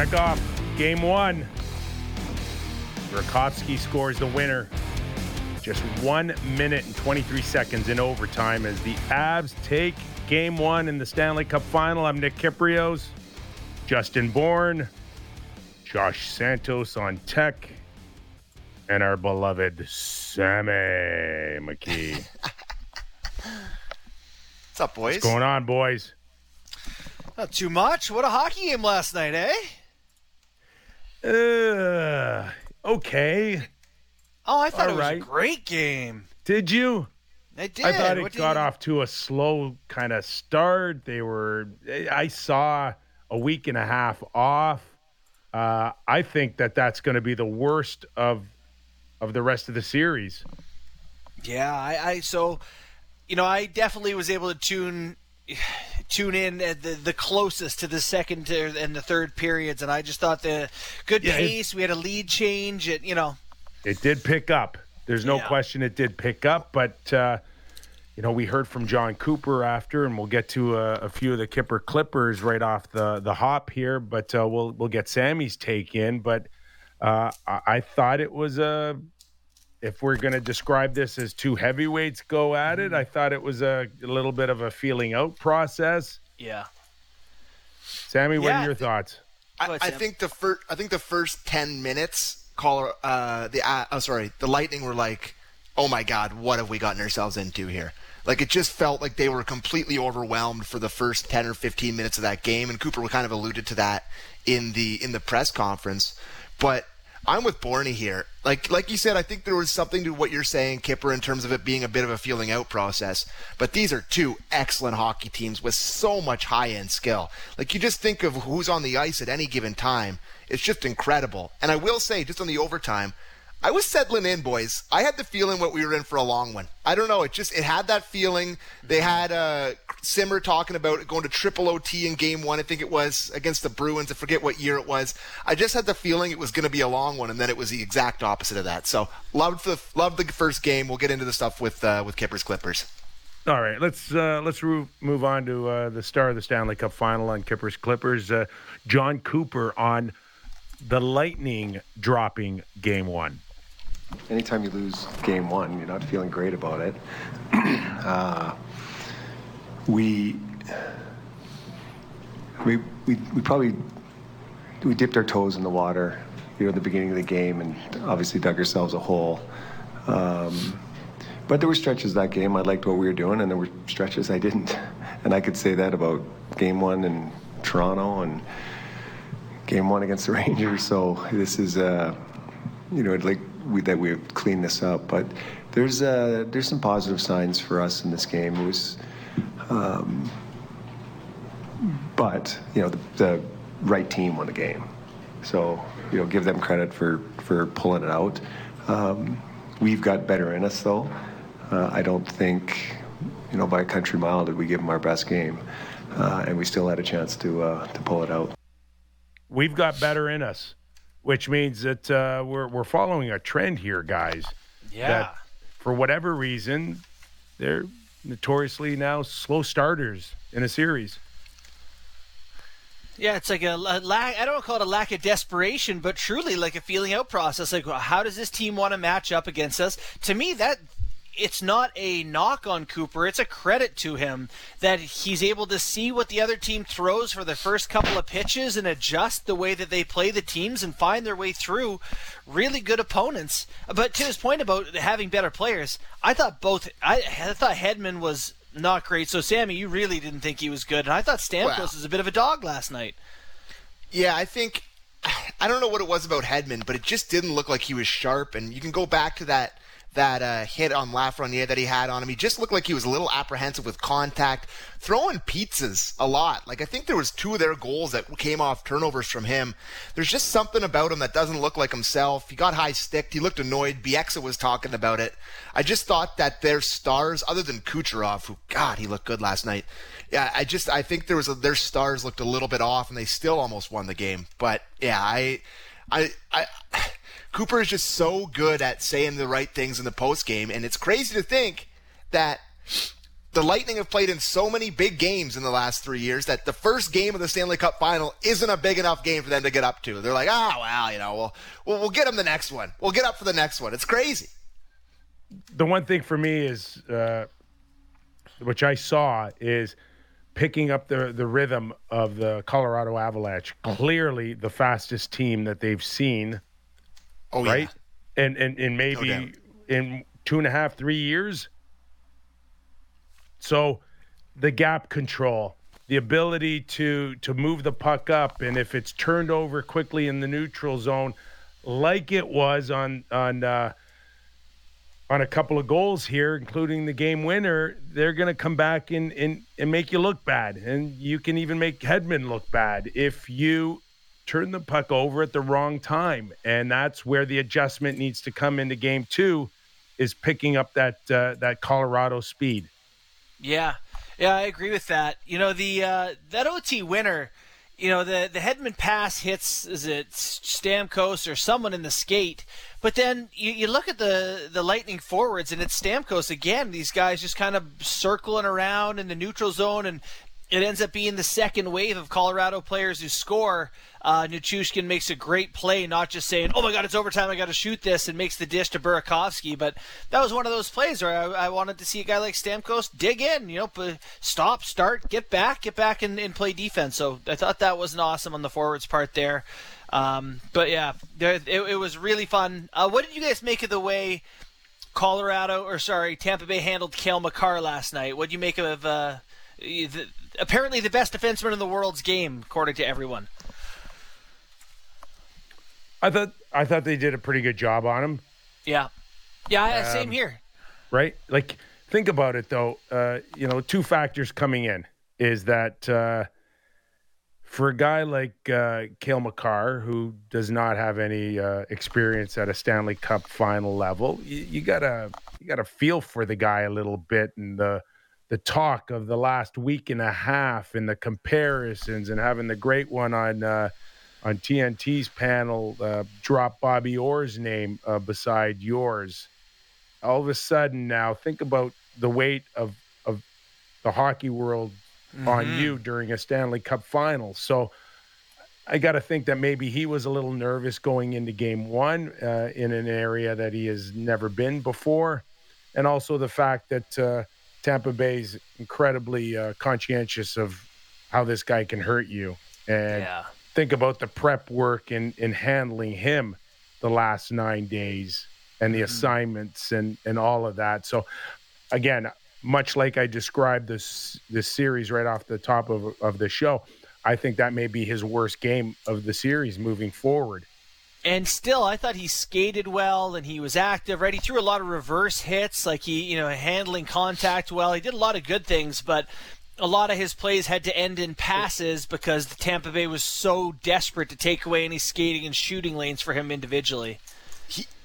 Check off game one. Burakovsky scores the winner. Just one minute and 23 seconds in overtime as the Avs take game one in the Stanley Cup final. I'm Nick Kypreos, Justin Bourne, Josh Santos on tech, and our beloved Sammy McKee. What's up, boys? What's going on, boys? Not too much. What a hockey game last night, eh? Uh, okay. Oh, I thought All it was right. a great game. Did you? I did. I thought it What got you- off to a slow kind of start. They were, I saw a week and a half off. Uh, I think that that's going to be the worst of of the rest of the series. Yeah, I, I so you know I definitely was able to tune tune in at the the closest to the second and the third periods, and I just thought the good Yeah, it- pace. we had a lead change, and you know It did pick up. There's no Yeah. question it did pick up, but uh, you know we heard from John Cooper after, and we'll get to a, a few of the Kipper Clippers right off the the hop here. But uh, we'll we'll get Sammy's take in. But uh, I, I thought it was a. If we're going to describe this as two heavyweights go at it, I thought it was a, a little bit of a feeling out process. yeah. Sammy, what Yeah. are your thoughts? I, ahead, I think the first. I think the first ten minutes, caller, uh, the uh, oh, sorry, the Lightning were like, "Oh my God, what have we gotten ourselves into here?" Like it just felt like they were completely overwhelmed for the first ten or fifteen minutes of that game, and Cooper kind of alluded to that in the in the press conference. But I'm with Borney here. Like like you said, I think there was something to what you're saying, Kipper, in terms of it being a bit of a feeling out process. But these are two excellent hockey teams with so much high end skill. Like you just think of who's on the ice at any given time. It's just incredible. And I will say, just on the overtime, I was settling in, boys. I had the feeling what we were in for a long one. I don't know. It just it had that feeling. They had uh, Simmer talking about going to triple OT in game one. I think it was against the Bruins. I forget what year it was. I just had the feeling it was going to be a long one, and then it was the exact opposite of that. So loved the loved the first game. We'll get into the stuff with uh, with Kippers Clippers. All right, let's uh, let's ru- move on to uh, the star of the Stanley Cup Final on Kippers Clippers. Uh, John Cooper on the Lightning dropping Game One. Anytime you lose game one, you're not feeling great about it. uh, we, we, we, we probably we dipped our toes in the water, you know, at the beginning of the game, and obviously dug ourselves a hole. Um, but there were stretches that game I liked what we were doing, and there were stretches I didn't, and I could say that about game one in Toronto and game one against the Rangers. So this is. Uh, you know, like we, that we have cleaned this up. But there's uh, there's some positive signs for us in this game. It was, um, but you know, the, the right team won the game, so you know, give them credit for for pulling it out. Um, we've got better in us though. Uh, I don't think, you know, by a country mile did we give them our best game, uh, and we still had a chance to uh, to pull it out. We've got better in us, which means that uh, we're we're following a trend here, guys. Yeah. For whatever reason, they're notoriously now slow starters in a series. Yeah, it's like a, la- lack. I don't call it a lack of desperation, but truly like a feeling out process. Like, how does this team want to match up against us? To me, that it's not a knock on Cooper. It's a credit to him that he's able to see what the other team throws for the first couple of pitches and adjust the way that they play the teams and find their way through really good opponents. But to his point about having better players, I thought both. I, I thought Hedman was not great. So Sammy, you really didn't think he was good, and I thought Stamkos Well- was a bit of a dog last night. Yeah, I think I don't know what it was about Hedman, but it just didn't look like he was sharp. And you can go back to that that uh, hit on Lafreniere that he had on him. He just looked like he was a little apprehensive with contact, throwing pizzas a lot. Like I think there was two of their goals that came off turnovers from him. There's just something about him that doesn't look like himself. He got high sticked. He looked annoyed. Bieksa was talking about it. I just thought that their stars, other than Kucherov, who God he looked good last night. Yeah, I just I think there was a, their stars looked a little bit off, and they still almost won the game. But yeah, I, I, I, Cooper is just so good at saying the right things in the post game, and it's crazy to think that the Lightning have played in so many big games in the last three years that the first game of the Stanley Cup final isn't a big enough game for them to get up to. They're like, oh, well, you know, we'll, we'll, we'll get them the next one. We'll get up for the next one. It's crazy. The one thing for me is, uh, which I saw, is picking up the, the rhythm of the Colorado Avalanche. Clearly the fastest team that they've seen, Oh, right? yeah. And, and, and maybe doubt. in two and a half, three years. So the gap control, the ability to to move the puck up, and if it's turned over quickly in the neutral zone, like it was on on uh, on a couple of goals here, including the game winner, they're going to come back and, and and make you look bad, and you can even make Hedman look bad if you turn the puck over at the wrong time, and that's where the adjustment needs to come into game two, is picking up that uh, that Colorado speed. Yeah, yeah, I agree with that. You know, the uh, that OT winner, you know, the the Hedman pass hits is it Stamkos or someone in the skate, but then you, you look at the the Lightning forwards and it's Stamkos again. These guys just kind of circling around in the neutral zone and. It ends up being the second wave of Colorado players who score. Uh, makes a great play, not just saying, "Oh my God, it's overtime! I got to shoot this," and makes the dish to Burakovsky. But that was one of those plays where I, I wanted to see a guy like Stamkos dig in, you know, stop, start, get back, get back and, and play defense. So I thought that was awesome on the forwards part there. Um, but yeah, it, it was really fun. Uh, what did you guys make of the way Colorado, or sorry, Tampa Bay handled Cale Makar last night? What do you make of uh, the, apparently the best defenseman in the world's game, according to everyone? I thought I thought they did a pretty good job on him. Yeah, yeah, same Um, here. right? Like, think about it though. Uh, you know, two factors coming in is that uh, for a guy like uh, Cale Makar, who does not have any uh, experience at a Stanley Cup final level, you, you gotta you gotta feel for the guy a little bit and the the talk of the last week and a half and the comparisons and having the great one on. Uh, on TNT's panel, uh, drop Bobby Orr's name uh, beside yours all of a sudden now think about the weight of of the hockey world on you during a Stanley Cup final. So I got to think that maybe he was a little nervous going into game 1 uh, in an area that he has never been before and also the fact that uh, Tampa Bay's incredibly uh, conscientious of how this guy can hurt you and Yeah. think about the prep work in in handling him the last nine days and the assignments and and all of that. So again, much like I described this this series right off the top of of the show, I think that may be his worst game of the series moving forward. And still, I thought he skated well and he was active, right? He threw a lot of reverse hits, like he, you know, handling contact well. He did a lot of good things, but a lot of his plays had to end in passes because the Tampa Bay was so desperate to take away any skating and shooting lanes for him individually.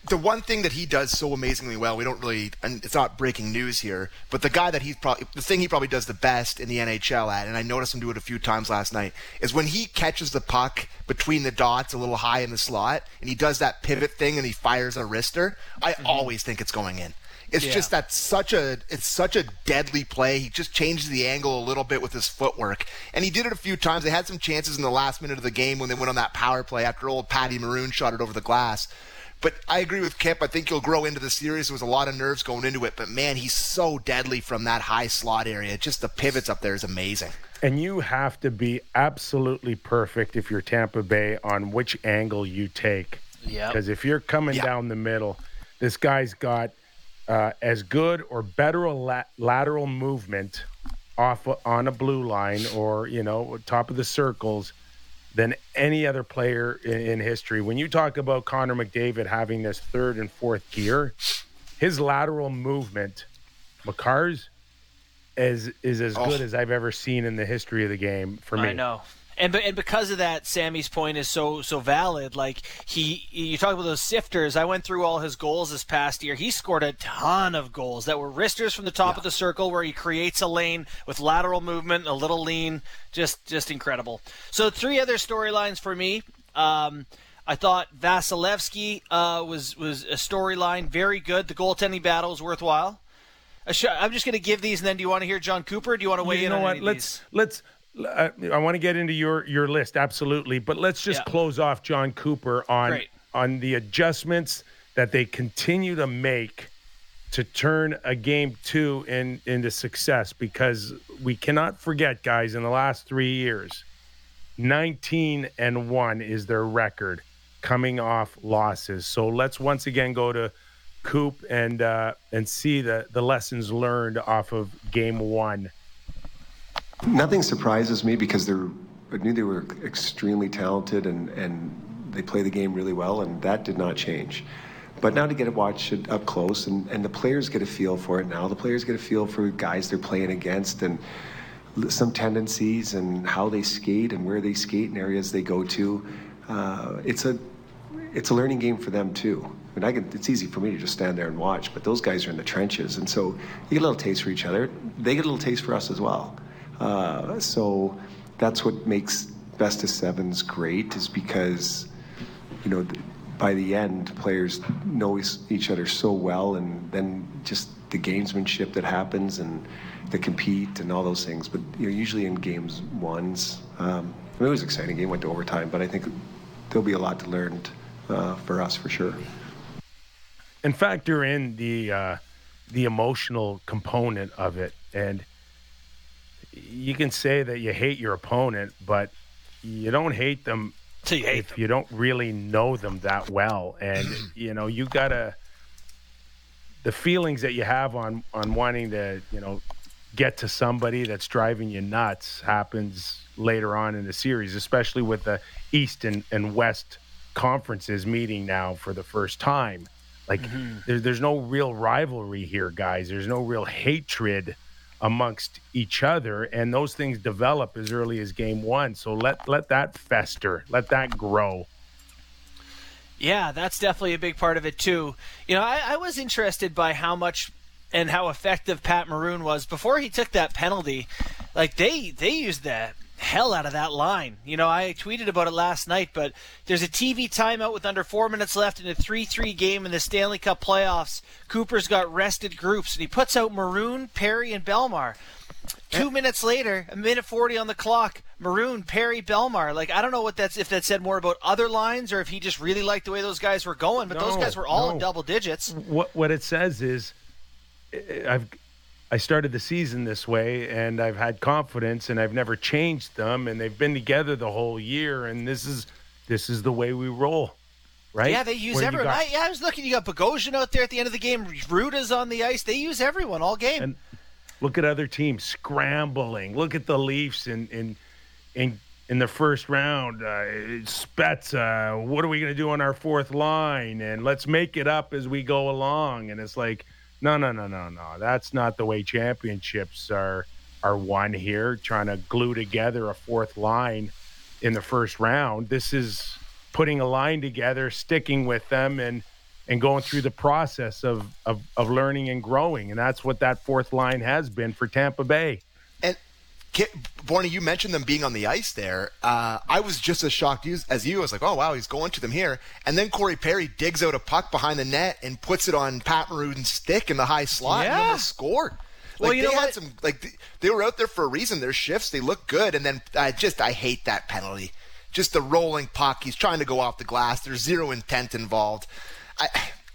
The one thing that he does so amazingly well, we don't really, and it's not breaking news here, but the guy that he's probably, the thing he probably does the best in the NHL at, and I noticed him do it a few times last night, is when he catches the puck between the dots a little high in the slot, and he does that pivot thing and he fires a wrister, I mm-hmm. always think it's going in. It's Yeah. just that such a it's such a deadly play. He just changes the angle a little bit with his footwork, and he did it a few times. They had some chances in the last minute of the game when they went on that power play after old Patty Maroon shot it over the glass. But I agree with Kip. I think he'll grow into the series. There was a lot of nerves going into it, but man, he's so deadly from that high slot area. Just the pivots up there is amazing. And you have to be absolutely perfect if you're Tampa Bay on which angle you take. Yep. Because if you're coming Yeah. down the middle, this guy's got uh, as good or better a la- lateral movement off on a blue line or you know top of the circles than any other player in, in history. When you talk about Connor McDavid having this third and fourth gear, his lateral movement, Makar's, is is as Oh. good as I've ever seen in the history of the game for me. I know. And, and because of that, Sammy's point is so so valid. Like he, you talk about those sifters. I went through all his goals this past year. He scored a ton of goals that were wristers from the top of the circle, where he creates a lane with lateral movement, a little lean, just just incredible. So three other storylines for me. Um, I thought Vasilevskiy uh, was was a storyline very good. The goaltending battle was worthwhile. I'm just going to give these, and then do you want to hear John Cooper? do you want to weigh you in know on what? Let's let's. Uh, I want to get into your your list absolutely, but let's just Yeah. close off John Cooper on Great. on the adjustments that they continue to make to turn a game two in, into success because we cannot forget, guys, in the last three years, 19 and 1 is their record coming off losses. So let's once again go to Coop and uh, and see the, the lessons learned off of game one. Nothing surprises me because they're. I knew they were extremely talented and and they play the game really well, and that did not change. But now to get to watch it up close, and, and the players get a feel for it now. The players get a feel for guys they're playing against, and some tendencies and how they skate and where they skate and areas they go to. Uh, it's a it's a learning game for them too. I mean, I can, it's easy for me to just stand there and watch, but those guys are in the trenches, and so you get a little taste for each other. They get a little taste for us as well. Uh, so that's what makes best of sevens great, is because you know by the end, players know each- each other so well, and then just the gamesmanship that happens and the compete and all those things. But you know, usually in games ones, um, I mean, it was an exciting game, went to overtime, but I think there'll be a lot to learn uh, for us for sure. and factor in the uh, the emotional component of it. And you can say that you hate your opponent, but you don't hate them you hate if them. you don't really know them that well. And you know, you gotta the feelings that you have on on wanting to, you know, get to somebody that's driving you nuts happens later on in the series, especially with the East and, and West conferences meeting now for the first time. Like mm-hmm. there, there's no real rivalry here, guys. There's no real hatred amongst each other, and those things develop as early as game one. So let let that fester, let that grow. Yeah, that's definitely a big part of it too. You know, I, I was interested by how much and how effective Pat Maroon was before he took that penalty. Like they they used the hell out of that line. You know, I tweeted about it last night, but there's a TV timeout with under four minutes left in a three-three game in the Stanley Cup playoffs. Cooper's got rested groups, and he puts out Maroon, Perry, and Bellemare. Two minutes later, a minute forty on the clock. Maroon, Perry, Bellemare. Like I don't know what that's if that said more about other lines or if he just really liked the way those guys were going. But those guys were all in double digits. What what it says is, I've I started the season this way, and I've had confidence, and I've never changed them, and they've been together the whole year, and this is this is the way we roll, right? Yeah, they use Where everyone. got- I, yeah, I was looking. You got Bogosian out there at the end of the game. Rutta's on the ice. They use everyone all game. And look at other teams scrambling. Look at the Leafs in in in in the first round. Uh, Spezza, what are we going to do on our fourth line? And let's make it up as we go along. And it's like, no, no, no, no, no. That's not the way championships are are won here. Trying to glue together a fourth line in the first round. This is putting a line together, sticking with them, and and going through the process of, of, of learning and growing. And that's what that fourth line has been for Tampa Bay. And Borny, you mentioned them being on the ice there. Uh, I was just as shocked as- as you. I was like, oh, wow, he's going to them here. And then Corey Perry digs out a puck behind the net and puts it on Pat Maroon's stick in the high slot and Yeah. almost scored. Like, Well, you they know had what? some, like, they were out there for a reason. Their shifts, they look good. And then I just, I hate that penalty. Just the rolling puck. He's trying to go off the glass. There's zero intent involved. I,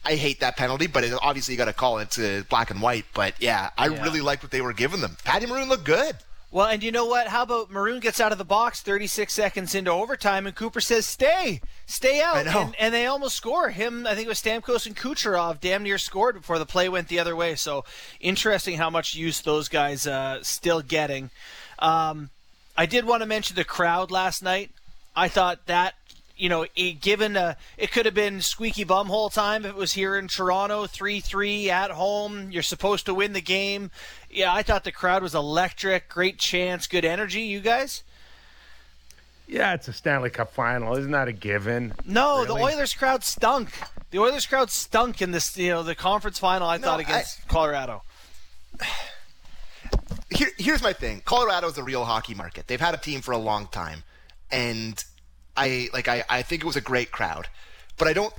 I hate that penalty, but it, obviously you got to call it. It's uh, black and white. But yeah, I Yeah. really liked what they were giving them. Patty Maroon looked good. Well, and you know what? How about Maroon gets out of the box 36 seconds into overtime, and Cooper says, "Stay, stay out,". And, and they almost score. Him, I think it was Stamkos and Kucherov, damn near scored before the play went the other way. So interesting how much use those guys uh, still getting. Um, I did want to mention the crowd last night. I thought that you know, it, given uh, it could have been squeaky bumhole time if it was here in Toronto, three three at home. You're supposed to win the game. Yeah, I thought the crowd was electric. Great chance, good energy. You guys? Yeah, it's a Stanley Cup final. Isn't that a given? No, the Oilers crowd stunk. The Oilers crowd stunk in this, you know, the conference final. I thought I- against Colorado. Here, here's my thing. Colorado is a real hockey market. They've had a team for a long time, and I like. I, I think it was a great crowd, but I don't.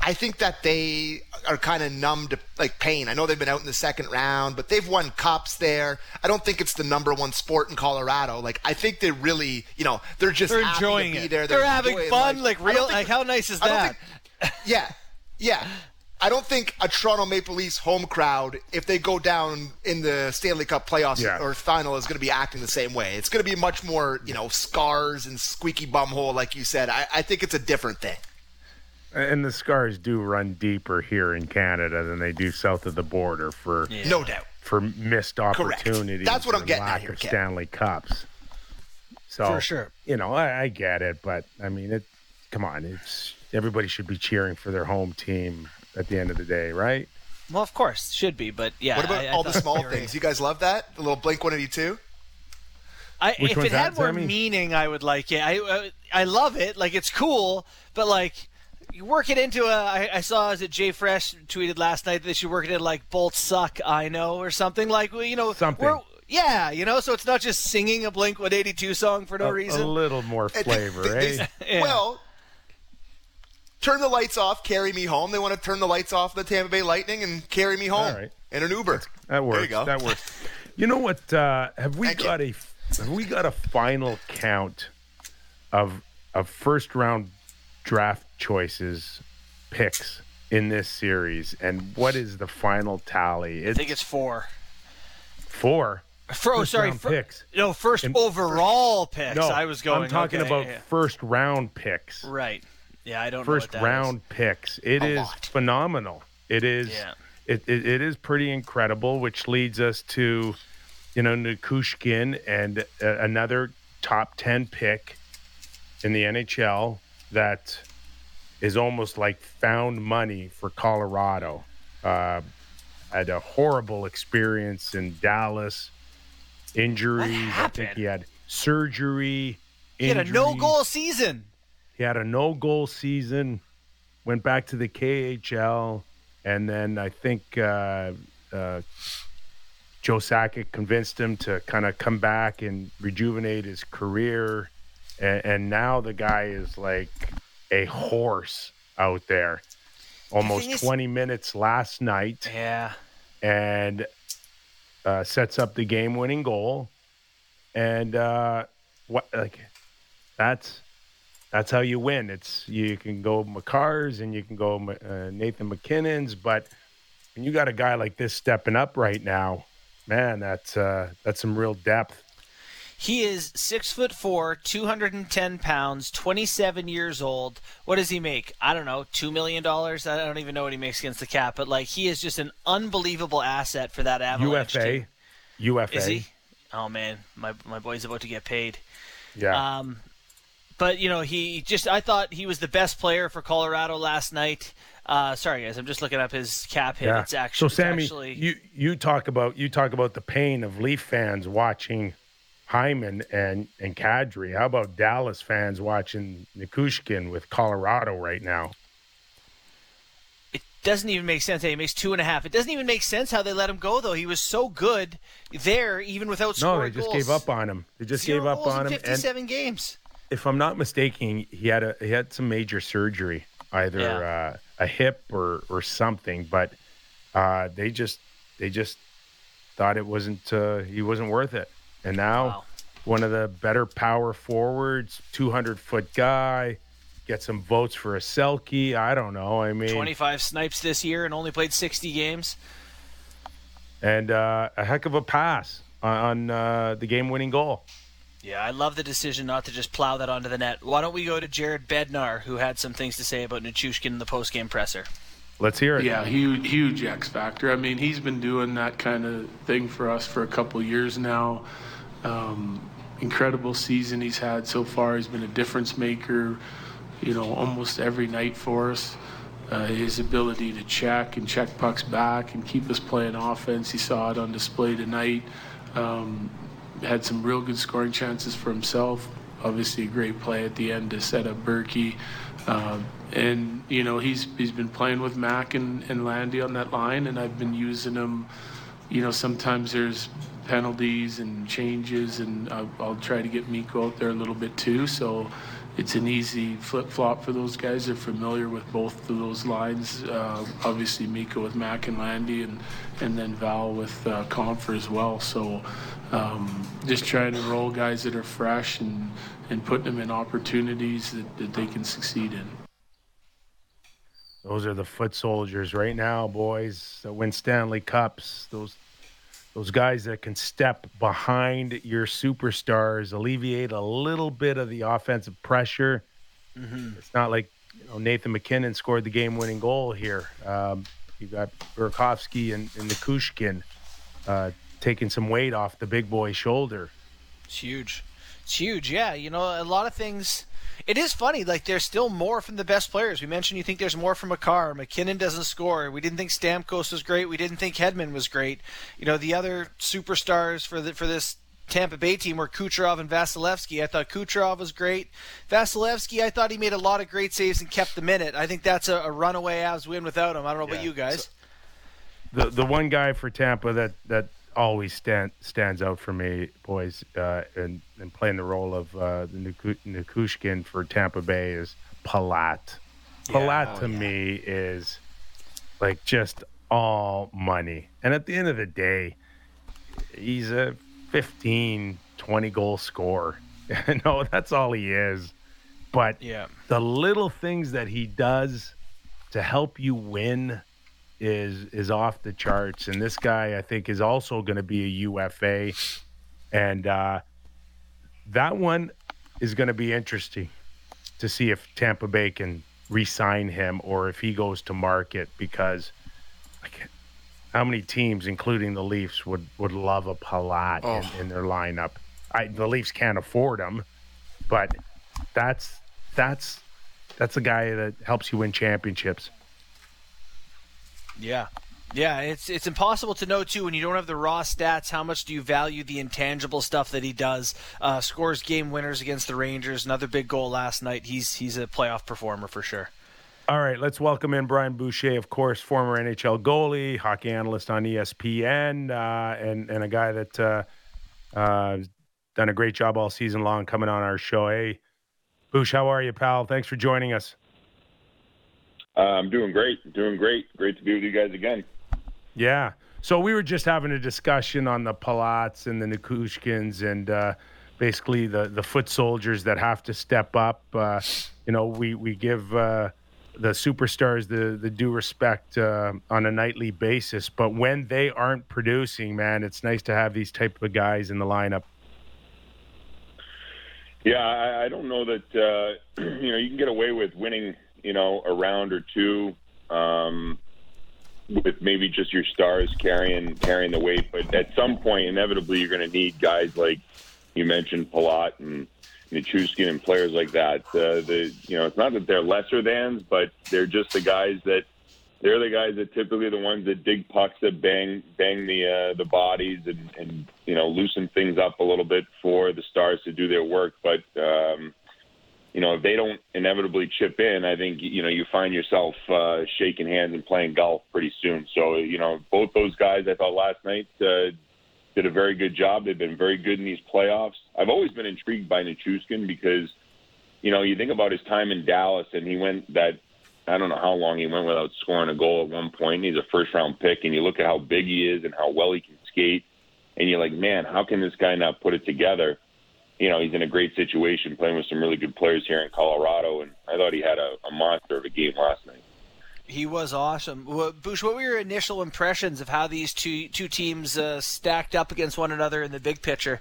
I think that they are kind of numb to like pain. I know they've been out in the second round, but they've won cups there. I don't think it's the number one sport in Colorado. Like I think they really, you know, they're just they're happy enjoying to be it. there. They're, having fun, like, I real. Like how nice is that? think- yeah, yeah. I don't think a Toronto Maple Leafs home crowd, if they go down in the Stanley Cup playoffs Yeah. or final, is going to be acting the same way. It's going to be much more, you know, scars and squeaky bumhole, like you said. I, I think it's a different thing. And the scars do run deeper here in Canada than they do south of the border for Yeah. No doubt. for missed opportunities. That's what I'm or getting at here, of Ken. Stanley Cups. So For sure. you know, I, I get it, but I mean, it. Come on, it's everybody should be cheering for their home team at the end of the day, right? Well, of course, should be, but yeah. What about I- I all the small things? You guys love that? The little Blink 182? I, Which if it had that, more Sammy? meaning, I would like it. I uh, I love it. Like it's cool, but like you work it into a. I, I saw is it JFresh tweeted last night that they should work it in like bolts suck. I know or something like well, you know Something. we're- Yeah, you know, so it's not just singing a Blink 182 song for no a, reason. a little more flavor, They- eh? they- Yeah. Well, turn the lights off, carry me home. They want to turn the lights off the Tampa Bay Lightning and carry me home All right. in an Uber. That works. There you go. That works. You know what? Uh, have we Thank you. got a have we got a final count of of first round draft choices picks in this series, and what is the final tally? I think it's four. four. For, oh, First sorry, round fir- picks. No, first And- overall picks. No, I was going. I'm talking okay, about yeah. first round picks. right. Yeah, I don't First that is. round picks. It A is lot. phenomenal. It is. Yeah. It, it, it is pretty incredible, which leads us to, you know, Nichushkin and uh, another top 10 pick in the NHL that is almost like found money for Colorado. Uh, had a horrible experience in Dallas, injuries. I think he had surgery. He had a no injuries. goal season. He had a no goal season, went back to the KHL, and then I think uh, uh, Joe Sakic convinced him to kind of come back and rejuvenate his career. And, and now the guy is like a horse out there. Almost thing 20 minutes last night Yeah. and uh, sets up the game-winning goal. And uh, what like that's that's how you win. It's you can go Makars and you can go uh, Nathan MacKinnon's, but when you got a guy like this stepping up right now, man, that's uh, that's some real depth. He is six foot four, two hundred and ten pounds, twenty-seven years old. What does he make? I don't know, two million dollars. I don't even know what he makes against the cap, but like he is just an unbelievable asset for that Avalanche UFA, team. UFA, Is he? Oh man, my my boy's about to get paid. yeah. Um, but you know, he just I thought he was the best player for Colorado last night. Uh, sorry guys, I'm just looking up his cap hit. yeah. It's actually so Sammy, actually, you you talk about you talk about the pain of Leaf fans watching Hyman and and Kadri. How about Dallas fans watching Nichushkin with Colorado right now? it doesn't even make sense. He makes two and a half. It doesn't even make sense how they let him go though. He was so good there, even without scoring. No, they just goals. gave up on him. They just Zero gave up on him. And 57 games. If I'm not mistaken, he had a he had some major surgery, either Yeah. uh, a hip or or something. But uh, they just they just thought it wasn't uh, he wasn't worth it. And now Wow. one of the better power forwards, 200 foot guy, get some votes for a Selke. I don't know. I mean, 25 snipes this year and only played 60 games. and uh, a heck of a pass on, on uh, the game winning goal. Yeah, I love the decision not to just plow that onto the net. Why don't we go to Jared Bednar, who had some things to say about Nichushkin in the postgame presser? Let's hear it. Yeah, huge, huge X factor. I mean, he's been doing that kind of thing for us for a couple years now. Um, incredible season he's had so far. He's been a difference maker, you know, almost every night for us. Uh, his ability to check and check pucks back and keep us playing offense, he saw it on display tonight. Um, had some real good scoring chances for himself. Obviously, a great play at the end to set up Berkey. Um, and you know he's he's been playing with Mac and, and Landy on that line, and I've been using him. You know sometimes there's penalties and changes, and I'll, I'll try to get Mikko out there a little bit too. So it's an easy flip flop for those guys. They're familiar with both of those lines. Uh, obviously, Mikko with Mac and Landy, and and then Val with uh, Compher as well. So um, just trying to roll guys that are fresh and and putting them in opportunities that, that they can succeed in. Those are the foot soldiers right now, boys. That win Stanley Cups. Those those guys that can step behind your superstars, alleviate a little bit of the offensive pressure. Mm-hmm. It's not like you know, Nathan MacKinnon scored the game-winning goal here. Um, you got Burakovsky and, and Nichushkin uh, taking some weight off the big boy's shoulder. It's huge. It's huge. Yeah, you know, a lot of things it is funny. Like there's still more from the best players. We mentioned you think there's more from Makar. MacKinnon doesn't score. We didn't think Stamkos was great. We didn't think Hedman was great. You know the other superstars for the for this Tampa Bay team were Kucherov and Vasilevskiy. I thought Kucherov was great. Vasilevskiy, I thought he made a lot of great saves and kept the minute. I think that's a, a runaway Avs win without him. I don't know yeah. about you guys. So, the the one guy for Tampa that that always stand, stands out for me, boys, uh, and, and playing the role of uh, the Nichushkin for Tampa Bay is Palat. Palat yeah, oh, to yeah. me is like just all money. And at the end of the day, he's a 15, 20 goal scorer. no, that's all he is. But yeah. the little things that he does to help you win is is off the charts, and this guy I think is also going to be a UFA, and uh, that one is going to be interesting to see if Tampa Bay can re-sign him or if he goes to market because how many teams, including the Leafs, would would love a Palat oh. in, in, their lineup? I, the Leafs can't afford him, but that's that's that's a guy that helps you win championships. Yeah. Yeah, it's it's impossible to know too when you don't have the raw stats. How much do you value the intangible stuff that he does? Uh, scores game winners against the Rangers. Another big goal last night. He's he's a playoff performer for sure. All right, let's welcome in Brian Boucher, of course, former NHL goalie, hockey analyst on ESPN, uh, and and a guy that uh, uh, done a great job all season long coming on our show. Hey, Bouch, how are you, pal? Thanks for joining us. I'm doing great. Doing great. Great to be with you guys again. Yeah. So we were just having a discussion on the Palats and the Nichushkins and uh, basically the, the foot soldiers that have to step up. Uh, you know, we, we give uh, the superstars the, the due respect uh, on a nightly basis. But when they aren't producing, man, it's nice to have these type of guys in the lineup. Yeah, I, I don't know that, uh, you know, you can get away with winning – you know, a round or two um, with maybe just your stars carrying carrying the weight. But at some point, inevitably, you're going to need guys like you mentioned, Palat and Nichushkin and players like that. Uh, the you know, it's not that they're lesser than's, but they're just the guys that they're the guys that typically the ones that dig pucks that bang bang the uh, the bodies and, and you know loosen things up a little bit for the stars to do their work. But um, you know, if they don't inevitably chip in, I think you know you find yourself uh, shaking hands and playing golf pretty soon. So you know, both those guys I thought last night uh, did a very good job. They've been very good in these playoffs. I've always been intrigued by Nichushkin because you know you think about his time in Dallas and he went that I don't know how long he went without scoring a goal at one point. He's a first round pick, and you look at how big he is and how well he can skate, and you're like, man, how can this guy not put it together? You know, he's in a great situation playing with some really good players here in Colorado, and I thought he had a, a monster of a game last night. He was awesome. Bouch. what were your initial impressions of how these two two teams uh, stacked up against one another in the big picture?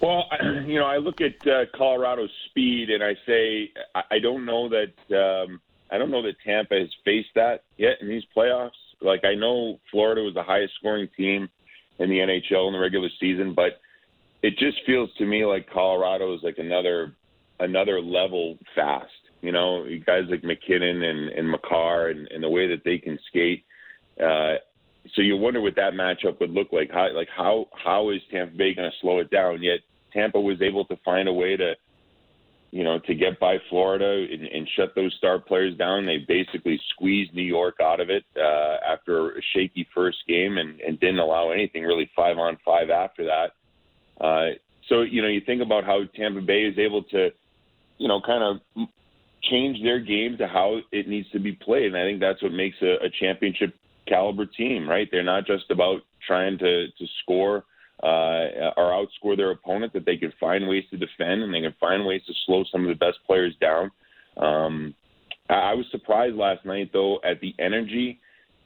Well, you know, I look at uh, Colorado's speed, and I say I don't know that um, I don't know that Tampa has faced that yet in these playoffs. Like I know Florida was the highest scoring team in the NHL in the regular season, but it just feels to me like Colorado is like another another level fast. You know, guys like MacKinnon and, and Makar and, and the way that they can skate. Uh, so you wonder what that matchup would look like. How like how how is Tampa Bay going to slow it down? Yet Tampa was able to find a way to, you know, to get by Florida and, and shut those star players down. They basically squeezed New York out of it uh, after a shaky first game and, and didn't allow anything really five on five after that. Uh, so you know, you think about how Tampa Bay is able to, you know, kind of change their game to how it needs to be played, and I think that's what makes a, a championship caliber team, right? They're not just about trying to to score uh, or outscore their opponent, that they can find ways to defend and they can find ways to slow some of the best players down. Um, I was surprised last night, though, at the energy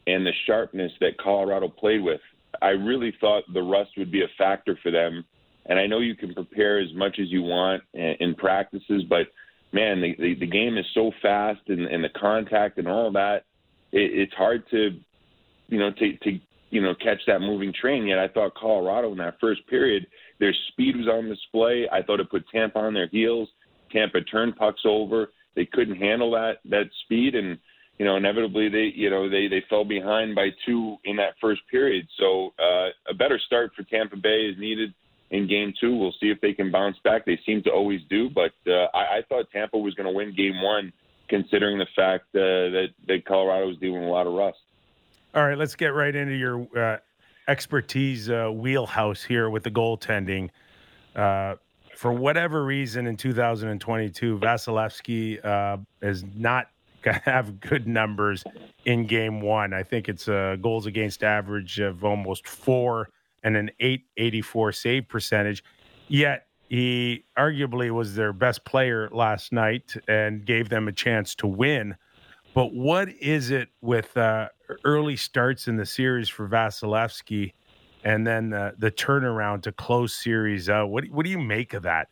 and the sharpness that Colorado played with. I really thought the rust would be a factor for them. And I know you can prepare as much as you want in practices, but man, the, the, the game is so fast and, and the contact and all that. It, it's hard to, you know, to, to you know catch that moving train. Yet I thought Colorado in that first period, their speed was on display. I thought it put Tampa on their heels. Tampa turned pucks over. They couldn't handle that that speed, and you know inevitably they you know they they fell behind by two in that first period. So uh, a better start for Tampa Bay is needed in game two. We'll see if they can bounce back. They seem to always do, but uh, I, I thought Tampa was going to win game one, considering the fact uh, that that Colorado was dealing a lot of rust. All right, let's get right into your uh, expertise uh, wheelhouse here with the goaltending. Uh, for whatever reason, in 2022, Vasilevskiy uh, is not going to have good numbers in Game One. I think it's goals against average of almost four and an 884 save percentage. Yet he arguably was their best player last night and gave them a chance to win. But what is it with uh, early starts in the series for Vasilevskiy and then the, the turnaround to close series out? What, what do you make of that?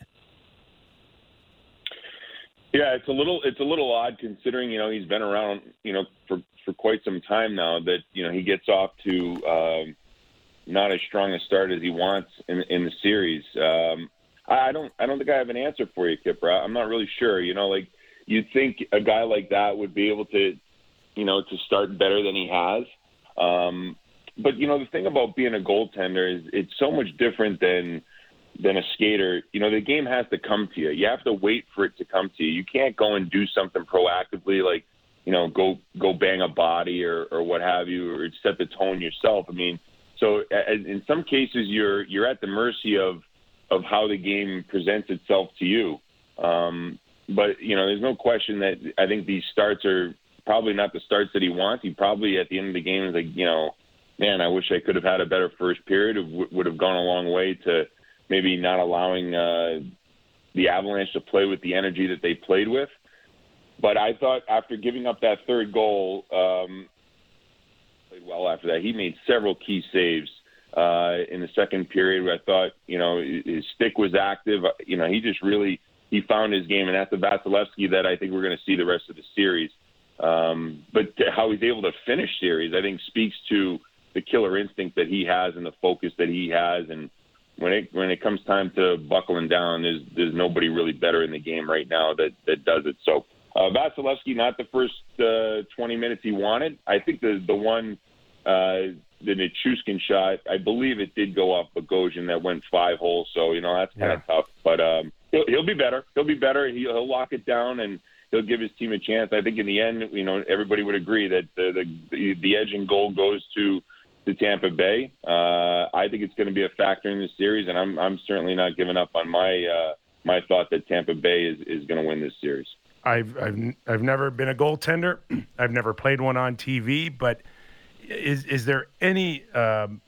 Yeah, it's a little it's a little odd considering you know he's been around you know for for quite some time now that you know he gets off to um, not as strong a start as he wants in in the series. Um, I don't I don't think I have an answer for you, Kipper. I'm not really sure. You know, like you'd think a guy like that would be able to, you know, to start better than he has. Um, but you know, the thing about being a goaltender is it's so much different than than a skater. You know, the game has to come to you. You have to wait for it to come to you. You can't go and do something proactively, like you know, go go bang a body or or what have you, or set the tone yourself. I mean, so in some cases, you're you're at the mercy of of how the game presents itself to you. Um, but you know, there's no question that I think these starts are probably not the starts that he wants. He probably at the end of the game is like, you know, man, I wish I could have had a better first period. It would have gone a long way to maybe not allowing uh, the Avalanche to play with the energy that they played with. But I thought after giving up that third goal, um, after that. He made several key saves uh, in the second period. Where I thought, you know, his stick was active. You know, he just really he found his game, and that's the Vasilevskiy that I think we're going to see the rest of the series. Um, but how he's able to finish series, I think, speaks to the killer instinct that he has and the focus that he has. And when it when it comes time to buckling down, there's there's nobody really better in the game right now that that does it. So uh, Vasilevskiy, not the first uh, 20 minutes he wanted. I think the the one uh, the Nichushkin shot, I believe it did go off Bogosian that went five holes. So you know that's kind of yeah. tough. But um, he'll, he'll be better. He'll be better. He'll, he'll lock it down and he'll give his team a chance. I think in the end, you know, everybody would agree that the the, the edge and goal goes to to Tampa Bay. Uh, I think it's going to be a factor in this series, and I'm I'm certainly not giving up on my uh, my thought that Tampa Bay is is going to win this series. I've I've I've never been a goaltender. I've never played one on TV, but is is there any um,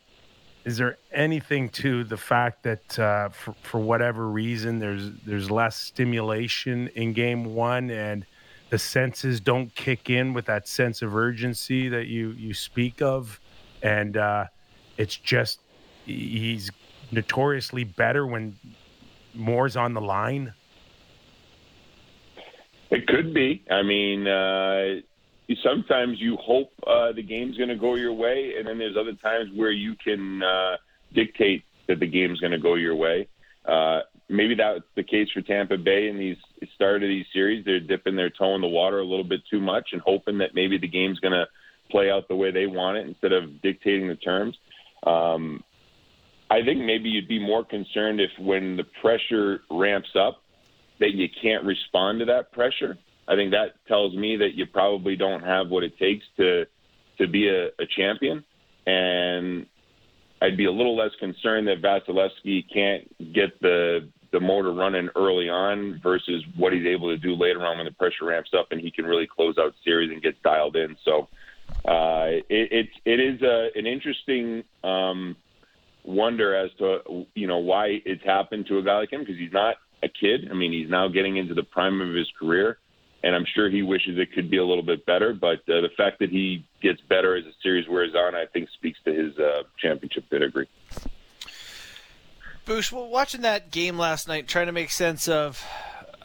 is there anything to the fact that uh, for, for whatever reason there's there's less stimulation in game one and the senses don't kick in with that sense of urgency that you you speak of? And uh, it's just he's notoriously better when more's on the line? It could be. I mean uh sometimes you hope uh, the game's going to go your way, and then there's other times where you can uh, dictate that the game's going to go your way. Uh, maybe that's the case for Tampa Bay in these start of these series. They're dipping their toe in the water a little bit too much and hoping that maybe the game's going to play out the way they want it instead of dictating the terms. Um, I think maybe you'd be more concerned if when the pressure ramps up that you can't respond to that pressure I think that tells me that you probably don't have what it takes to to be a, a champion. And I'd be a little less concerned that Vasilevskiy can't get the the motor running early on versus what he's able to do later on when the pressure ramps up and he can really close out series and get dialed in. So uh, it, it it is a, an interesting um, wonder as to you know why it's happened to a guy like him because he's not a kid. I mean, he's now getting into the prime of his career, and I'm sure he wishes it could be a little bit better. But uh, the fact that he gets better as the series wears on, I think, speaks to his uh, championship pedigree. Bouch, well, watching that game last night, trying to make sense of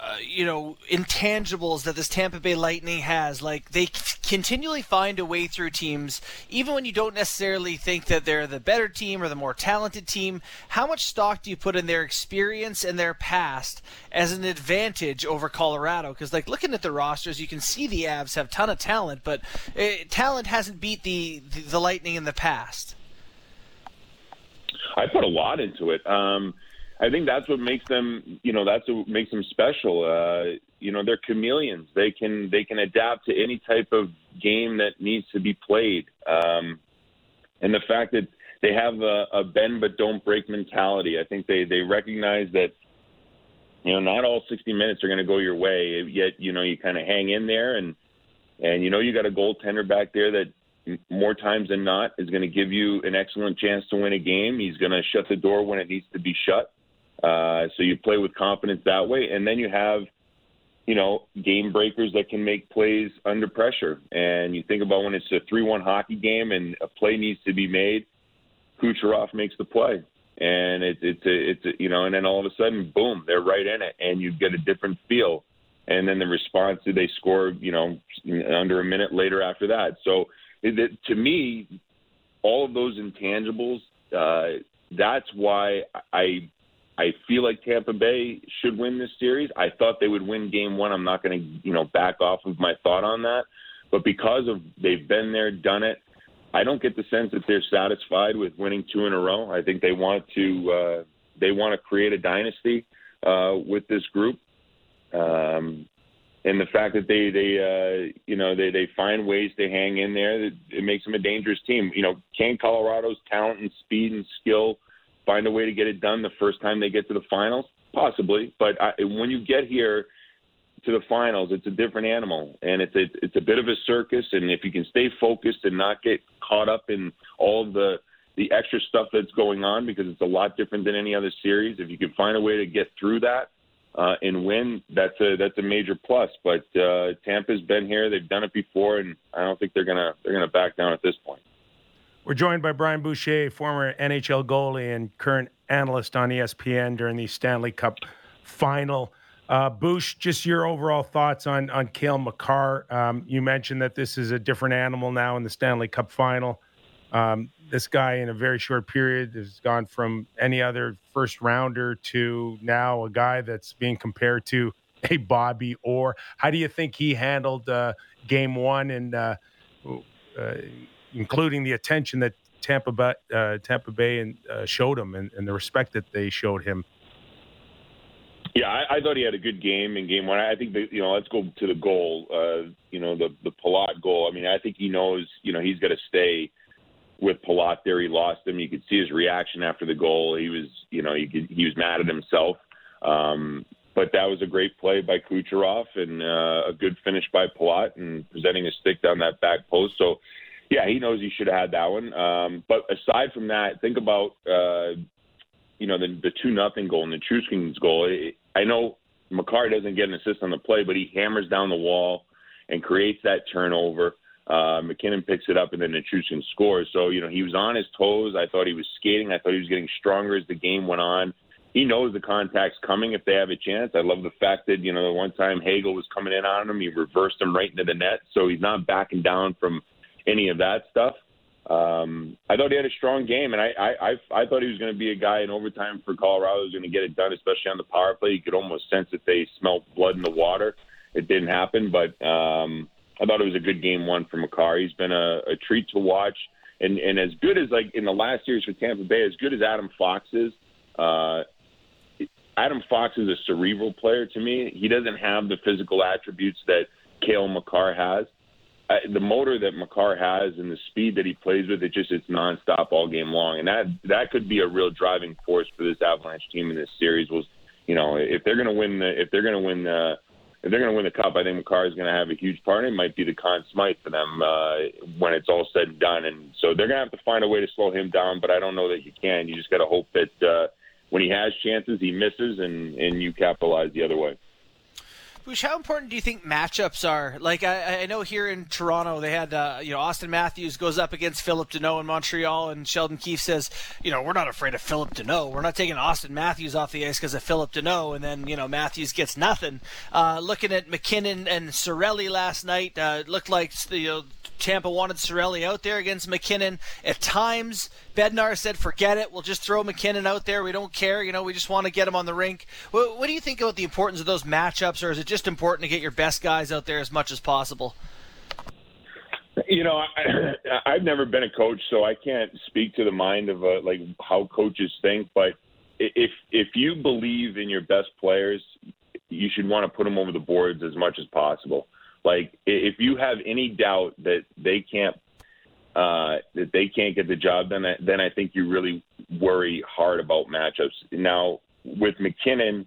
uh, you know intangibles that this Tampa Bay Lightning has. Like they continually find a way through teams, even when you don't necessarily think that they're the better team or the more talented team. How much stock do you put in their experience and their past as an advantage over Colorado? Because like looking at the rosters, you can see the Avs have ton of talent, but uh, talent hasn't beat the, the the Lightning in the past. I put a lot into it. Um, I think that's what makes them, you know, that's what makes them special. Uh, you know, they're chameleons. They can they can adapt to any type of game that needs to be played. Um, and the fact that they have a, a bend but don't break mentality. I think they they recognize that you know not all 60 minutes are going to go your way. Yet you know you kind of hang in there and and you know you got a goaltender back there that more times than not is going to give you an excellent chance to win a game. He's going to shut the door when it needs to be shut. Uh, so you play with confidence that way, and then you have, you know, game breakers that can make plays under pressure. And you think about when it's a three-one hockey game and a play needs to be made, Kucherov makes the play, and it's it's a, it's a, you know, and then all of a sudden, boom, they're right in it, and you get a different feel. And then the response, they score, you know, under a minute later after that. So it, to me, all of those intangibles, uh, that's why I I feel like Tampa Bay should win this series. I thought they would win game one. I'm not going to, you know, back off of my thought on that. But because of they've been there, done it, I don't get the sense that they're satisfied with winning two in a row. I think they want to uh, they want to create a dynasty uh, with this group. Um, and the fact that they they uh, you know they they find ways to hang in there, it makes them a dangerous team. You know, can Colorado's talent and speed and skill find a way to get it done the first time they get to the finals? Possibly, but I, when you get here to the finals, it's a different animal, and it's a it's a bit of a circus. And if you can stay focused and not get caught up in all the the extra stuff that's going on, because it's a lot different than any other series, if you can find a way to get through that uh, and win, that's a that's a major plus. But uh, Tampa's been here; they've done it before, and I don't think they're gonna they're gonna back down at this point. We're joined by Brian Boucher, former NHL goalie and current analyst on ESPN during the Stanley Cup final. Uh, just your overall thoughts on on Cale Makar. Um, you mentioned that this is a different animal now in the Stanley Cup final. Um, this guy, in a very short period, has gone from any other first rounder to now a guy that's being compared to a Bobby Orr. How do you think he handled uh, game one and uh, uh, including the attention that Tampa Bay, uh, Tampa Bay and, uh, showed him and, and, the respect that they showed him? Yeah, I, I, thought he had a good game in game one. I think you know, let's go to the goal. Uh, you know, the the Palat goal. I mean, I think he knows. You know, he's got to stay with Palat there. He lost him. You could see his reaction after the goal. He was, you know, he, could, he was mad at himself. Um, but that was a great play by Kucherov and uh, a good finish by Palat and presenting a stick down that back post. So, yeah, he knows he should have had that one. Um, but aside from that, think about, uh, you know, the, the two nothing goal and the Nichushkin's goal. I know Makar doesn't get an assist on the play, but he hammers down the wall and creates that turnover. Uh, MacKinnon picks it up, and then Nichushkin scores. So, you know, he was on his toes. I thought he was skating. I thought he was getting stronger as the game went on. He knows the contact's coming if they have a chance. I love the fact that, you know, the one time Hagel was coming in on him, he reversed him right into the net. So he's not backing down from any of that stuff. Um, I thought he had a strong game, and I, I, I, I thought he was going to be a guy in overtime for Colorado who's going to get it done, especially on the power play. You could almost sense that they smelled blood in the water. It didn't happen, but um, I thought it was a good game one for Makar. He's been a, a treat to watch, and and as good as like in the last years for Tampa Bay, as good as Adam Fox is. Uh, Adam Fox is a cerebral player to me. He doesn't have the physical attributes that Cale Makar has. I, the motor that Makar has and the speed that he plays with, it just it's nonstop all game long, and that that could be a real driving force for this Avalanche team in this series. Was you know if they're going to win the if they're going to win the if they're going to win the cup, I think Makar is going to have a huge part. It might be the Conn Smythe for them uh, when it's all said and done, and so they're going to have to find a way to slow him down. But I don't know that you can. You just got to hope that uh, when he has chances, he misses, and and you capitalize the other way. Bouch, how important do you think matchups are? Like I, I know here in Toronto, they had uh, you know Auston Matthews goes up against Phillip Danault in Montreal, and Sheldon Keefe says, you know, we're not afraid of Phillip Danault. We're not taking Auston Matthews off the ice because of Phillip Danault, and then you know Matthews gets nothing. Uh, looking at MacKinnon and Cirelli last night, uh, looked like you know, Tampa wanted Cirelli out there against MacKinnon. At times, Bednar said, "Forget it. We'll just throw MacKinnon out there. We don't care. You know, we just want to get him on the rink." What, what do you think about the importance of those matchups, or is it just important to get your best guys out there as much as possible? You know, I, I've never been a coach, so I can't speak to the mind of a, like how coaches think. But if if you believe in your best players, you should want to put them over the boards as much as possible. Like if you have any doubt that they can't uh, that they can't get the job done, then I think you really worry hard about matchups. Now with MacKinnon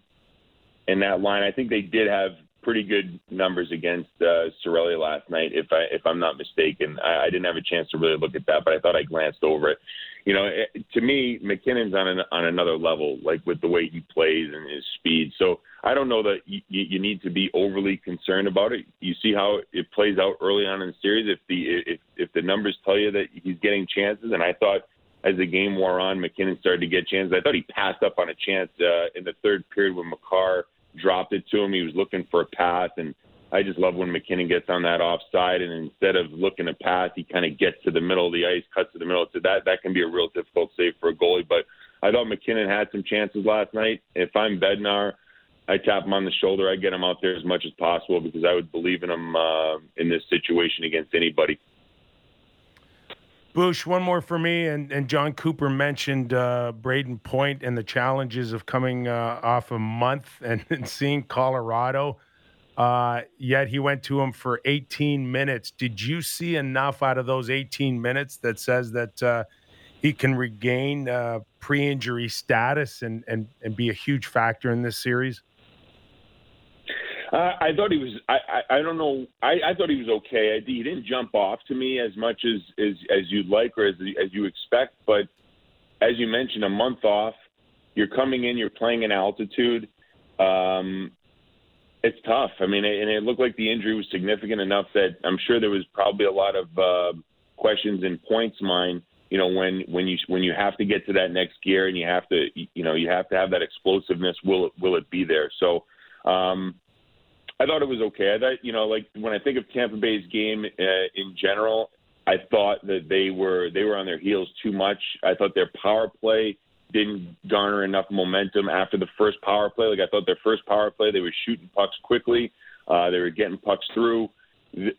in that line, I think they did have pretty good numbers against uh, Cirelli last night, if I if I'm not mistaken. I, I didn't have a chance to really look at that, but I thought I glanced over it. You know, it, to me, MacKinnon's on an, on another level, like with the way he plays and his speed. So I don't know that you, you need to be overly concerned about it. You see how it plays out early on in the series. If the if if the numbers tell you that he's getting chances, and I thought as the game wore on, MacKinnon started to get chances. I thought he passed up on a chance uh, in the third period when Makar dropped it to him. He was looking for a pass, and I just love when MacKinnon gets on that offside, and instead of looking to pass, he kind of gets to the middle of the ice, cuts to the middle. So that that can be a real difficult save for a goalie. But I thought MacKinnon had some chances last night. If I'm Bednar I tap him on the shoulder. I get him out there as much as possible because I would believe in him uh, in this situation against anybody. Bouch, one more for me. And, and Jon Cooper mentioned uh, Brayden Point and the challenges of coming uh, off a month and, and seeing Colorado. Uh, yet he went to him for 18 minutes. Did you see enough out of those 18 minutes that says that uh, he can regain uh, pre-injury status and, and, and be a huge factor in this series? Uh, I thought he was. I, I, I don't know. I, I thought he was okay. I, he didn't jump off to me as much as as, as you'd like or as as you expect. But as you mentioned, a month off. You're coming in. You're playing in altitude. Um, it's tough. I mean, and it looked like the injury was significant enough that I'm sure there was probably a lot of uh, questions in Point's mind. You know, when when you when you have to get to that next gear and you have to, you know, you have to have that explosiveness. Will it will it be there? So. Um, I thought it was okay. I thought, you know, like when I think of Tampa Bay's game uh, in general, I thought that they were they were on their heels too much. I thought their power play didn't garner enough momentum after the first power play. Like I thought their first power play, they were shooting pucks quickly. Uh, they were getting pucks through,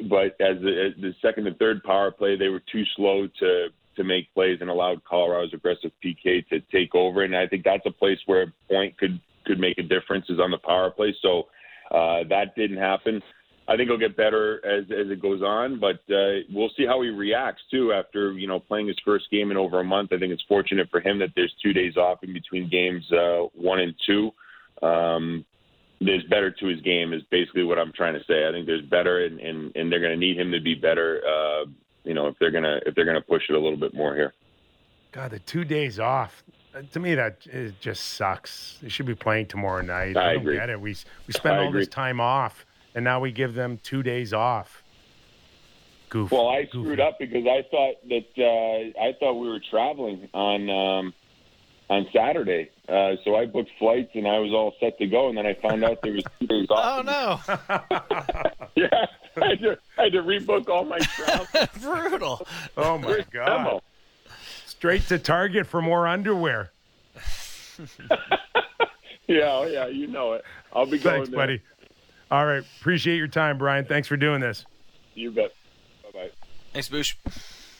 but as the, as the second and third power play, they were too slow to to make plays and allowed Colorado's aggressive PK to take over. And I think that's a place where a point could could make a difference is on the power play. So uh, that didn't happen. I think he'll get better as as it goes on, but uh, we'll see how he reacts too after you know playing his first game in over a month. I think it's fortunate for him that there's two days off in between games uh, one and two. Um, there's better to his game is basically what I'm trying to say. I think there's better, and and, and they're going to need him to be better. Uh, you know, if they're gonna if they're gonna push it a little bit more here. God, the two days off to me that it just sucks. They should be playing tomorrow night. I, I don't agree. get it. We we spend I all agree. this time off, and now we give them two days off. Goof. Well, I Goofy. screwed up because I thought that uh, I thought we were traveling on um, on Saturday, uh, so I booked flights and I was all set to go, and then I found out there was two days Oh no, yeah, I had, to, I had to rebook all my travel. brutal! Oh my Where's god! Memo? Straight to Target for more underwear. Yeah, yeah, you know it. I'll be going Thanks, there. buddy. All right, appreciate your time, Brian. Thanks for doing this, You bet. Bye bye. Thanks, Bouch.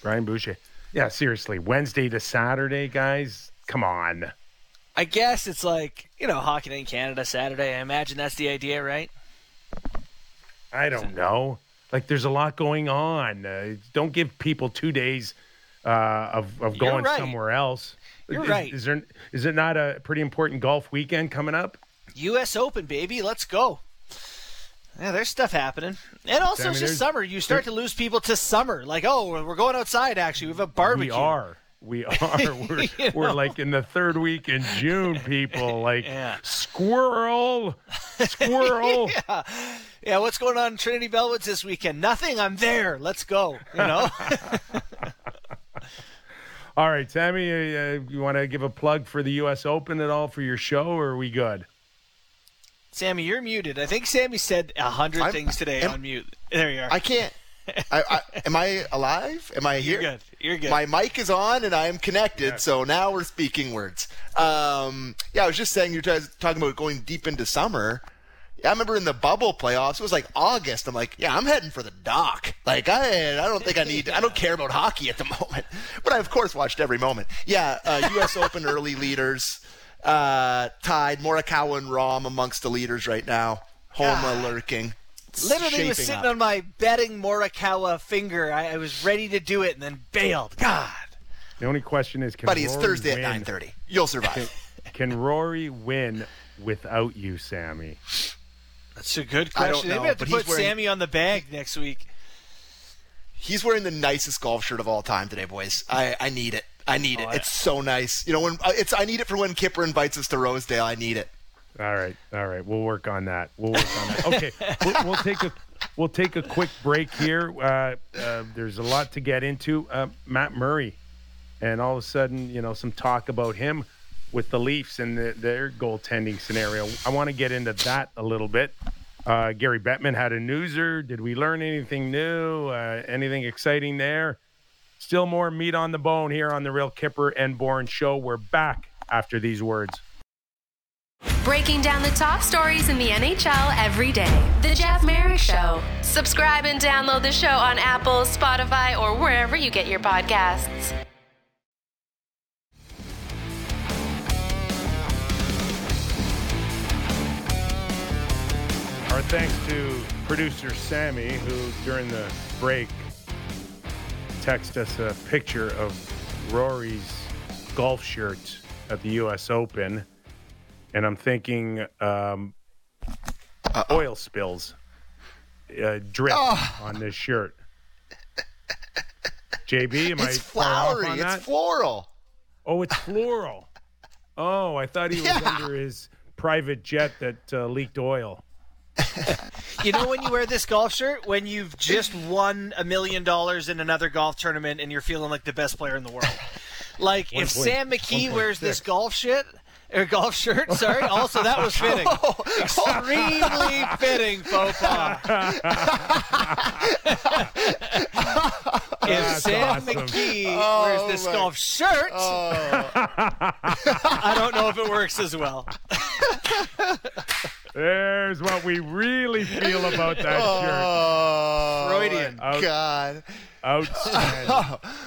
Brian Boucher. Yeah, seriously, Wednesday to Saturday, guys. Come on. I guess it's like you know, hockey night in Canada Saturday. I imagine that's the idea, right? I don't know. Like there's a lot going on. Uh, don't give people two days uh, of of going right. somewhere else. You're is, right. Is there is it not a pretty important golf weekend coming up? U.S. Open, baby. Let's go. Yeah, there's stuff happening. And also, Sammy, it's just summer. You start to lose people to summer. Like, oh, we're going outside, actually. We have a barbecue. We are. We are. We're, You we're like in the third week in June, people. Like Yeah. squirrel, squirrel. Yeah, what's going on in Trinity Bellwoods this weekend? Nothing. I'm there. Let's go. You know? All right, Sammy, uh, you want to give a plug for the U.S. Open at all for your show, or are we good? Sammy, you're muted. I think Sammy said a hundred things today am- on mute. There you are. I can't. I, I, am I alive? Am I here? You're good. You're good. My mic is on and I am connected, Yes. so now we're speaking words. Um, yeah, I was just saying you're guys talking about going deep into summer. Yeah, I remember in the bubble playoffs, it was like August. I'm like, yeah, I'm heading for the dock. Like, I, I don't think I need, I don't care about hockey at the moment, but I of course watched every moment. Yeah, uh, U.S. Open early leaders, uh, tied Morikawa and Rahm amongst the leaders right now. Homa lurking. Literally was sitting up. on my betting Morikawa finger. I, I was ready to do it and then bailed. God. The only question is, can Buddy, it's Thursday win? at 9:30. You'll survive. Can Rory win without you, Sammy? That's a good I don't question. Maybe know, I have to but put wearing- Sammy on the bag next week. He's wearing the nicest golf shirt of all time today, boys. I, I need it. I need it. Oh, It's so nice. You know, when uh, it's I need it for when Kyper invites us to Rosedale. I need it. All right, all right. We'll work on that. We'll work on that. Okay, we'll, we'll take a we'll take a quick break here. Uh, uh, there's a lot to get into. Uh, Matt Murray, and all of a sudden, you know, some talk about him with the Leafs and the, their goaltending scenario. I want to get into that a little bit. Uh, Gary Bettman had a newser. Did we learn anything new? Uh, anything exciting there? Still more meat on the bone here on the Real Kyper and Bourne Show. We're back after these words. Breaking down the top stories in the NHL every day. The Jeff Marek Show. Subscribe and download the show on Apple, Spotify, or wherever you get your podcasts. Our thanks to producer Sammy, who during the break texted us a picture of Rory's golf shirt at the U.S. Open, and I'm thinking um, oil spills uh, drip on this shirt. JB, am It's I far off flowery. It's that? floral. oh, it's floral. Oh, I thought he was Yeah. under his private jet that uh, leaked oil. You know when you wear this golf shirt? When you've just won a million dollars in another golf tournament and you're feeling like the best player in the world. Like if 1.6. Sam McKee wears this golf shit or golf shirt, sorry, also that was fitting. Oh. Extremely fitting faux pas. if Sam awesome. McKee Oh, wears this my- golf shirt, oh. I don't know if it works as well. There's what we really feel about that shirt. Oh, Freudian. my God. Outstanding.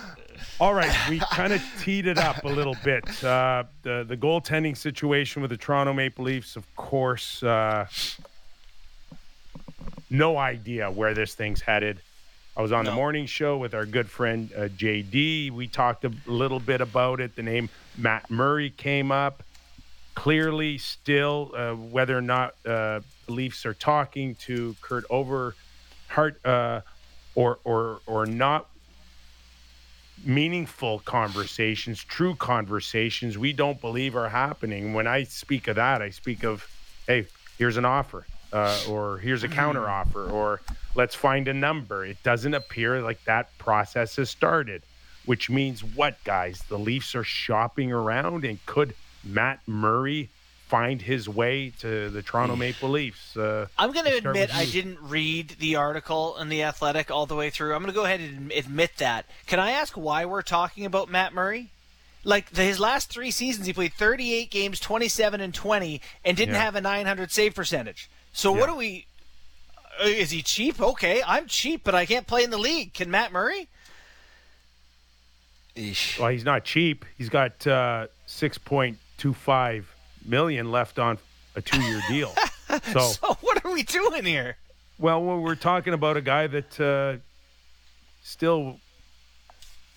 All right, we kind of teed it up a little bit. Uh, the the goaltending situation with the Toronto Maple Leafs, of course, uh, no idea where this thing's headed. I was on the morning show with our good friend uh, JD. We talked a little bit about it. The name Matt Murray came up. Clearly, still, uh, whether or not uh, the Leafs are talking to Kurt Overhardt uh, or or or not, meaningful conversations, true conversations, we don't believe are happening. When I speak of that, I speak of, hey, here's an offer, uh, or here's a counter offer, or let's find a number. It doesn't appear like that process has started, which means what, guys? The Leafs are shopping around, and could Matt Murray find his way to the Toronto Maple Leafs? Uh, I'm going to admit I didn't read the article in the Athletic all the way through. I'm going to go ahead and admit that. Can I ask why we're talking about Matt Murray? Like the, his last three seasons, he played 38 games, 27 and 20, and didn't Yeah. have a 900 save percentage. So what Yeah. do we? uh, Is he cheap? Okay, I'm cheap, but I can't play in the league. Can Matt Murray? Eesh. Well, he's not cheap. He's got uh, six point two five million left on a two-year deal. So So what are we doing here? Well, well, we're talking about a guy that uh, still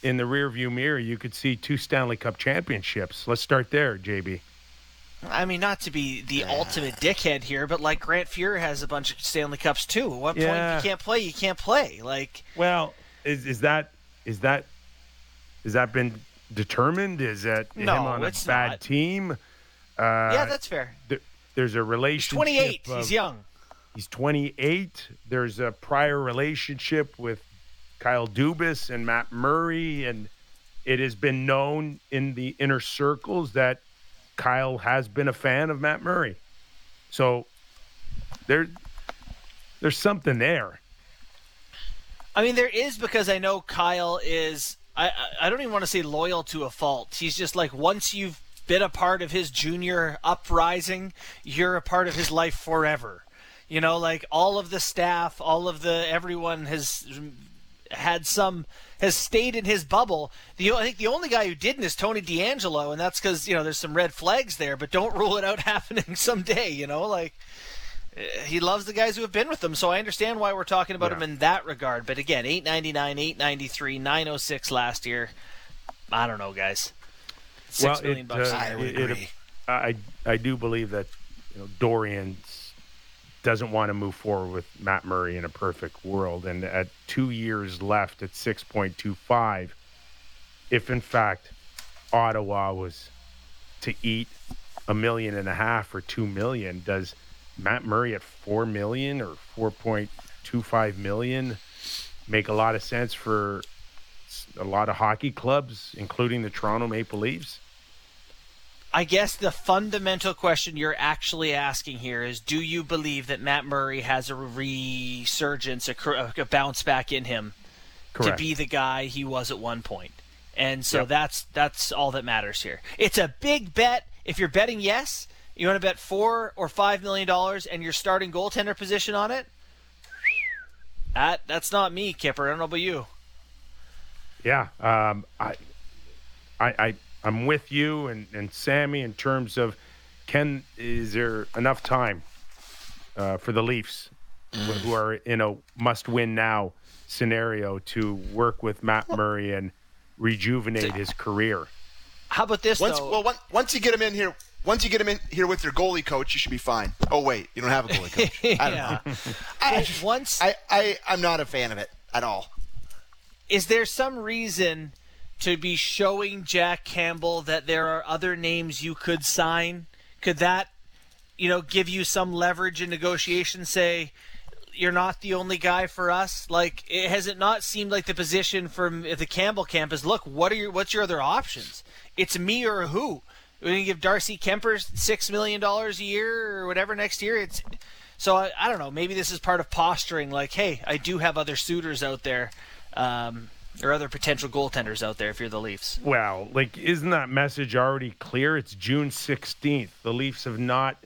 in the rearview mirror, you could see two Stanley Cup championships. Let's start there, JB. I mean, not to be the ultimate dickhead here, but like Grant Fuhr has a bunch of Stanley Cups too. At what Yeah. point you can't play, you can't play. Like, Well, is is that is that has that been determined? Is that No, him on a bad not. team? Uh, yeah, that's fair. there- there's a relationship. 28. of- He's young. He's 28. There's a prior relationship with Kyle Dubas and Matt Murray, and it has been known in the inner circles that Kyle has been a fan of Matt Murray. So there, there's something there. I mean, there is because I know Kyle is. I- I don't even want to say loyal to a fault. He's just like once you've been a part of his junior uprising, you're a part of his life forever. You know, like all of the staff, all of the everyone has had some has stayed in his bubble. The I think the only guy who didn't is Tony DeAngelo, and that's because you know there's some red flags there. But don't rule it out happening someday. You know, like uh, he loves the guys who have been with him, so I understand why we're talking about Yeah. him in that regard. But again, 899, 893, 906 last year. I don't know, guys. Six well, million it, bucks. uh, a I year. would it- it- agree. I I do believe that you know Dorion doesn't want to move forward with Matt Murray in a perfect world, and at two years left at six point two five, if in fact Ottawa was to eat a million and a half or two million, does Matt Murray at four million or four point two five million make a lot of sense for s- a lot of hockey clubs, including the Toronto Maple Leafs? I guess the fundamental question you're actually asking here is: Do you believe that Matt Murray has a resurgence, a, a bounce back in him Correct. to be the guy he was at one point? And so Yep. that's that's all that matters here. It's a big bet. If you're betting yes, you want to bet four or five million dollars, and your starting goaltender position on it. That that's not me, Kyper. I don't know about you. Yeah, um, I, I, I, I'm with you and, and Sammy in terms of can is there enough time uh, for the Leafs, who are in a must-win now scenario, to work with Matt Murray and rejuvenate his career? How about this Once, though? well, one, once you get him in here, once you get him in here with your goalie coach, you should be fine. Oh wait, you don't have a goalie coach. I don't Yeah. know. I, Once I, I, I'm not a fan of it at all. Is there some reason to be showing Jack Campbell that there are other names you could sign? Could that, you know, give you some leverage in negotiation? Say, you're not the only guy for us. Like, it, has it not seemed like the position from the Campbell camp is, look, what are your what's your other options? It's me or who? We're gonna give Darcy Kuemper six million dollars a year or whatever next year. It's so I, I don't know. Maybe this is part of posturing. Like, hey, I do have other suitors out there, um, or other potential goaltenders out there. If you're the Leafs, Well, like, isn't that message already clear? It's June 16th. The Leafs have not,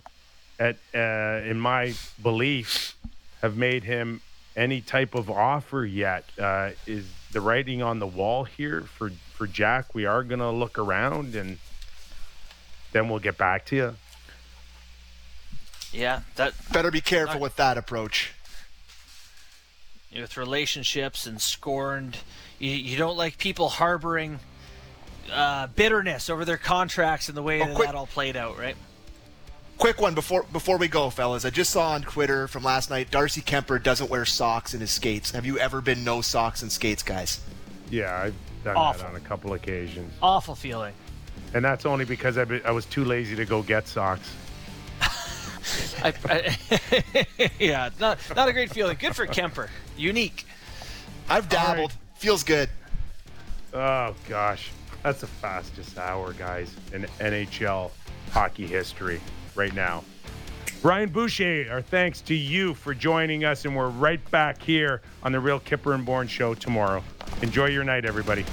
at uh, in my belief, have made him any type of offer yet. Uh, is the writing on the wall here for for Jack? We are going to look around and then we'll get back to you. yeah, that Better be careful with that approach. With relationships and scorned, you, you don't like people harboring uh, bitterness over their contracts and the way Oh, that quick- that all played out, right? Quick one before before we go, fellas. I just saw on Twitter from last night. Darcy Kuemper doesn't wear socks in his skates. Have you ever been no socks and skates, guys? Yeah, I've done Awful. that on a couple occasions, Awful feeling. and that's only because I, I was too lazy to go get socks. I, I, yeah, not not a great feeling. Good for Kuemper. Unique. I've dabbled. Feels good. Oh gosh, that's the fastest hour, guys, in NHL hockey history right now. Brian Boucher, our thanks to you for joining us, and we're right back here on the Real Kyper and Bourne Show tomorrow. Enjoy your night, everybody.